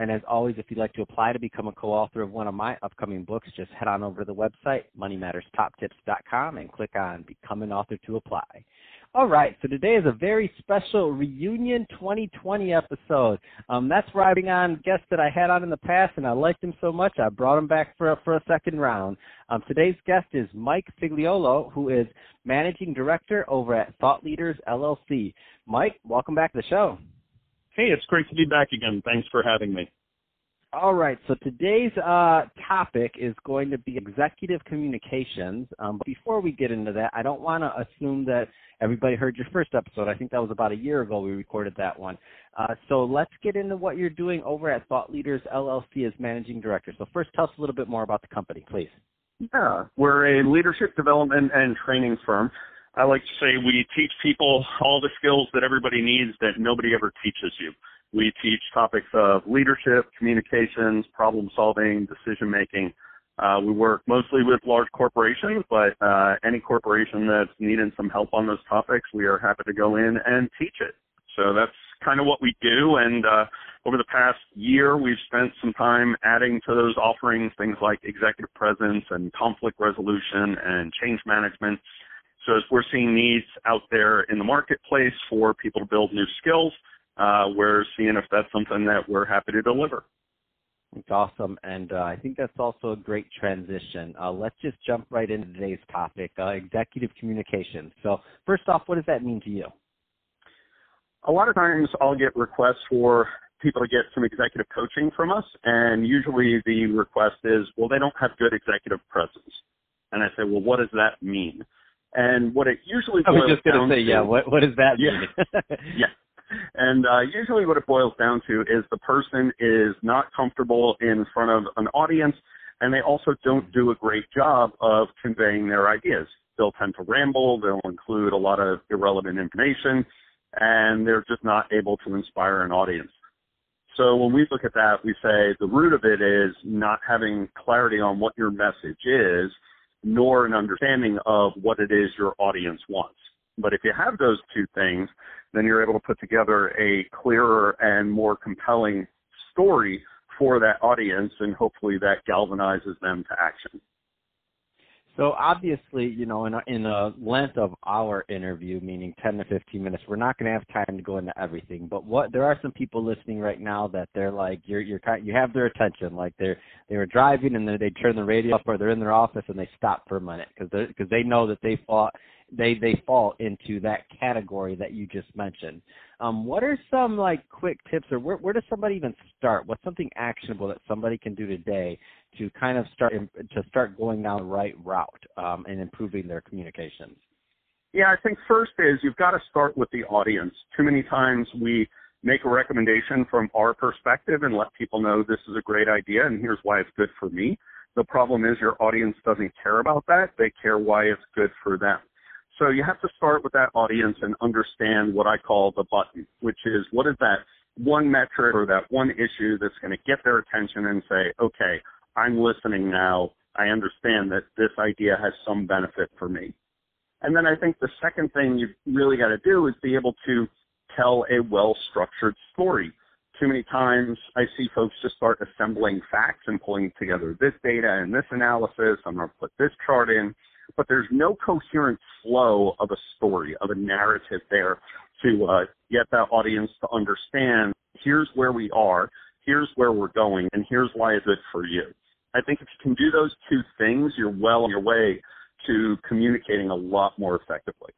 And as always, if you'd like to apply to become a co-author of one of my upcoming books, just head on over to the website, moneymatterstoptips.com, and click on Become an Author to apply. All right, so today is a very special reunion 2020 episode. Um, that's where I bring on guests that I had on in the past, and I liked them so much I brought them back for a, for a second round. Um, today's guest is Mike Figliolo, who is managing director over at Thought Leaders LLC. Mike, welcome back to the show. Hey, it's great to be back again. Thanks for having me. All right, so today's uh, topic is going to be executive communications. Um, but before we get into that, I don't want to assume that everybody heard your first episode. I think that was about a year ago we recorded that one. Uh, so let's get into what you're doing over at Thought Leaders LLC as managing director. So first, tell us a little bit more about the company, please. Yeah, we're a leadership development and training firm. I like to say we teach people all the skills that everybody needs that nobody ever teaches you. We teach topics of leadership, communications, problem solving, decision making. Uh, we work mostly with large corporations, but uh, any corporation that's needing some help on those topics, we are happy to go in and teach it. So that's kind of what we do. And uh, over the past year, we've spent some time adding to those offerings things like executive presence and conflict resolution and change management. So as we're seeing needs out there in the marketplace for people to build new skills, uh, we're seeing if that's something that we're happy to deliver. It's awesome, and uh, I think that's also a great transition. Uh, let's just jump right into today's topic, uh, executive communications. So, first off, what does that mean to you? A lot of times, I'll get requests for people to get some executive coaching from us, and usually the request is, "Well, they don't have good executive presence," and I say, "Well, what does that mean?" And what it usually I was just going to say, yeah, what what does that mean? Yeah. yeah. And uh, usually what it boils down to is the person is not comfortable in front of an audience and they also don't do a great job of conveying their ideas. They'll tend to ramble, they'll include a lot of irrelevant information, and they're just not able to inspire an audience. So when we look at that, we say the root of it is not having clarity on what your message is, nor an understanding of what it is your audience wants. But if you have those two things, then you're able to put together a clearer and more compelling story for that audience, and hopefully that galvanizes them to action. So obviously, you know, in a, in length of our interview, meaning 10 to 15 minutes, we're not going to have time to go into everything. But what there are some people listening right now that they're like, you're you're kind, you have their attention, like they're they were driving and then they turn the radio off, or they're in their office and they stop for a minute because because they know that they fall they they fall into that category that you just mentioned. Um, what are some like quick tips, or where, where does somebody even start? What's something actionable that somebody can do today to kind of start to start going down the right route um, and improving their communications? Yeah, I think first is you've got to start with the audience. Too many times we make a recommendation from our perspective and let people know this is a great idea and here's why it's good for me. The problem is your audience doesn't care about that. They care why it's good for them. So you have to start with that audience and understand what I call the button, which is what is that one metric or that one issue that's going to get their attention and say, okay, I'm listening now. I understand that this idea has some benefit for me. And then I think the second thing you really got to do is be able to tell a well structured story. Too many times I see folks just start assembling facts and pulling together this data and this analysis. I'm going to put this chart in but there's no coherent flow of a story, of a narrative there to uh, get that audience to understand here's where we are, here's where we're going, and here's why it's good for you. I think if you can do those two things, you're well on your way to communicating a lot more effectively.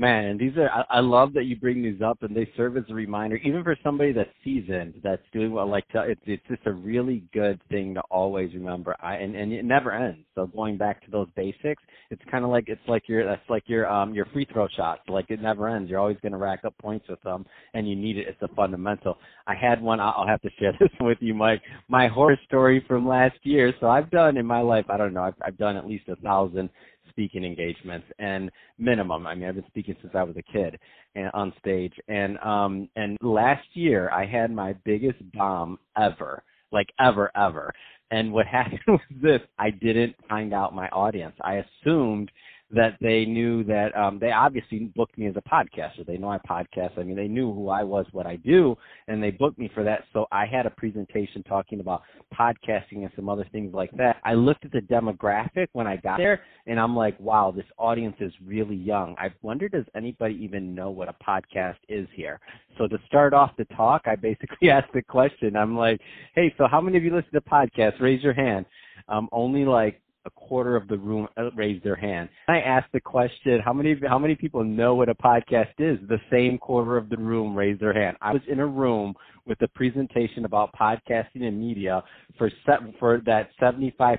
Man, these are I, I love that you bring these up, and they serve as a reminder, even for somebody that's seasoned, that's doing well. Like to, it's it's just a really good thing to always remember. I and and it never ends. So going back to those basics, it's kind of like it's like your that's like your um your free throw shots. Like it never ends. You're always going to rack up points with them, and you need it. It's a fundamental. I had one. I'll have to share this with you, Mike. My horror story from last year. So I've done in my life. I don't know. I've, I've done at least a thousand speaking engagements and minimum. I mean, I've been speaking since I was a kid and on stage. And um and last year I had my biggest bomb ever, like ever ever. And what happened was this: I didn't find out my audience. I assumed that they knew that um, they obviously booked me as a podcaster. They know I podcast. I mean, they knew who I was, what I do, and they booked me for that. So I had a presentation talking about podcasting and some other things like that. I looked at the demographic when I got there, and I'm like, wow, this audience is really young. I wonder, does anybody even know what a podcast is here? So to start off the talk, I basically asked the question. I'm like, hey, so how many of you listen to podcasts? Raise your hand. Um, only like a quarter of the room raised their hand. I asked the question, how many how many people know what a podcast is? The same quarter of the room raised their hand. I was in a room with a presentation about podcasting and media for set, for that 75%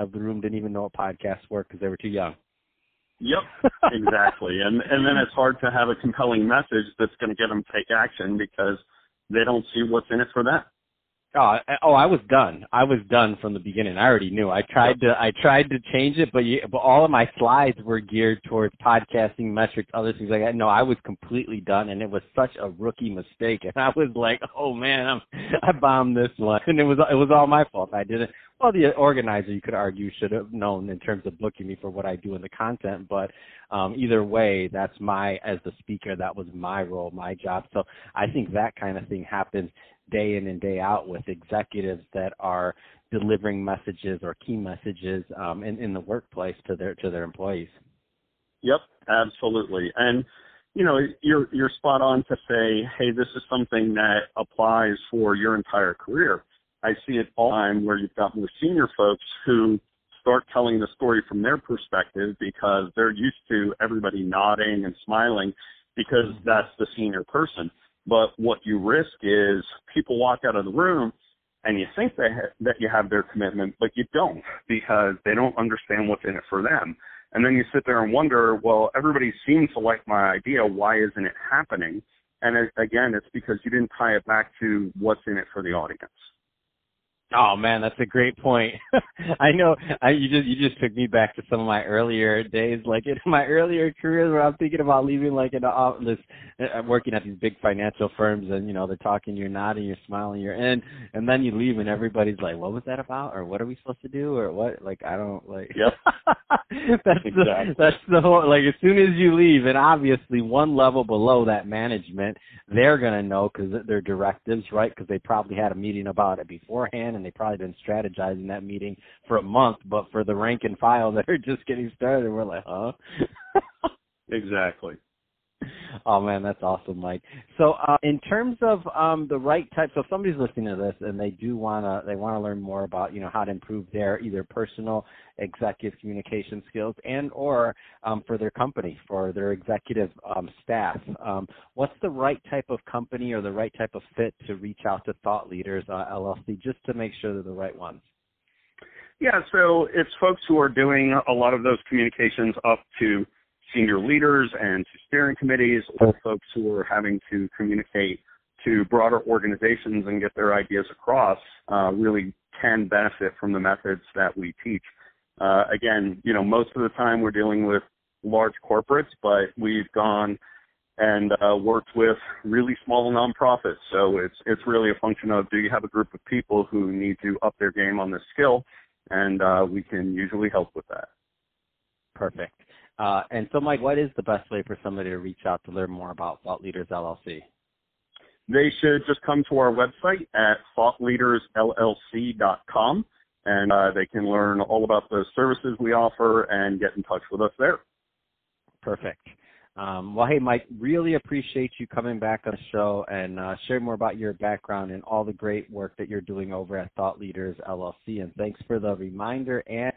of the room didn't even know what podcasts were because they were too young. Yep, exactly. and and then it's hard to have a compelling message that's going to get them to take action because they don't see what's in it for them. Oh, oh, I was done. I was done from the beginning. I already knew. I tried to, I tried to change it, but you, but all of my slides were geared towards podcasting metrics, other things like that. No, I was completely done, and it was such a rookie mistake. And I was like, oh man, I'm, I bombed this one, and it was, it was all my fault. I didn't. Well, the organizer, you could argue, should have known in terms of booking me for what I do in the content, but um, either way, that's my as the speaker, that was my role, my job. So I think that kind of thing happens day in and day out with executives that are delivering messages or key messages um, in, in the workplace to their to their employees. Yep, absolutely. And you know, you're you're spot on to say, hey, this is something that applies for your entire career. I see it all the time where you've got more senior folks who start telling the story from their perspective because they're used to everybody nodding and smiling because mm-hmm. that's the senior person. But what you risk is people walk out of the room and you think they ha- that you have their commitment, but you don't because they don't understand what's in it for them. And then you sit there and wonder, well, everybody seems to like my idea. Why isn't it happening? And it, again, it's because you didn't tie it back to what's in it for the audience. Oh man, that's a great point. I know I, you just you just took me back to some of my earlier days, like in my earlier career where I'm thinking about leaving like in an office, uh, working at these big financial firms, and you know they're talking, you're nodding, you're smiling, you're in, and then you leave, and everybody's like, "What was that about?" or "What are we supposed to do?" or "What?" Like I don't like. Yep. that's exactly. the that's the whole like as soon as you leave, and obviously one level below that management, they're gonna know because they're directives, right? Because they probably had a meeting about it beforehand and they probably been strategizing that meeting for a month. But for the rank and file that are just getting started, we're like, huh? exactly. Oh man, that's awesome, Mike. So, uh, in terms of um, the right type, so if somebody's listening to this and they do wanna they wanna learn more about you know how to improve their either personal executive communication skills and or um, for their company for their executive um, staff, um, what's the right type of company or the right type of fit to reach out to Thought Leaders uh, LLC just to make sure they're the right ones? Yeah, so it's folks who are doing a lot of those communications up to senior leaders and to steering committees or folks who are having to communicate to broader organizations and get their ideas across uh, really can benefit from the methods that we teach. Uh, again, you know, most of the time we're dealing with large corporates, but we've gone and uh, worked with really small nonprofits. So it's it's really a function of do you have a group of people who need to up their game on this skill, and uh, we can usually help with that. Perfect. Uh, and so, Mike, what is the best way for somebody to reach out to learn more about Thought Leaders LLC? They should just come to our website at thoughtleadersllc.com and uh, they can learn all about the services we offer and get in touch with us there. Perfect. Um, well, hey, Mike, really appreciate you coming back on the show and uh, sharing more about your background and all the great work that you're doing over at Thought Leaders LLC. And thanks for the reminder and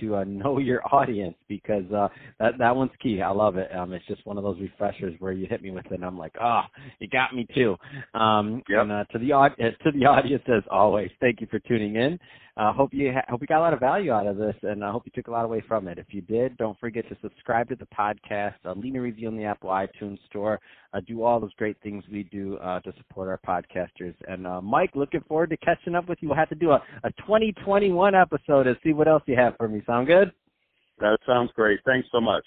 to uh, know your audience because uh, that that one's key. I love it. Um, it's just one of those refreshers where you hit me with it, and I'm like, oh, you got me too. Um, yep. And uh, to the uh, to the audience, as always, thank you for tuning in. Uh, hope you ha- hope you got a lot of value out of this, and I hope you took a lot away from it. If you did, don't forget to subscribe to the podcast, uh, leave a review in the Apple iTunes Store, uh, do all those great things we do uh, to support our podcasters. And uh, Mike, looking forward to catching up with you. We'll have to do a, a 2021 episode and see what else you have for me. Sound good? That sounds great. Thanks so much.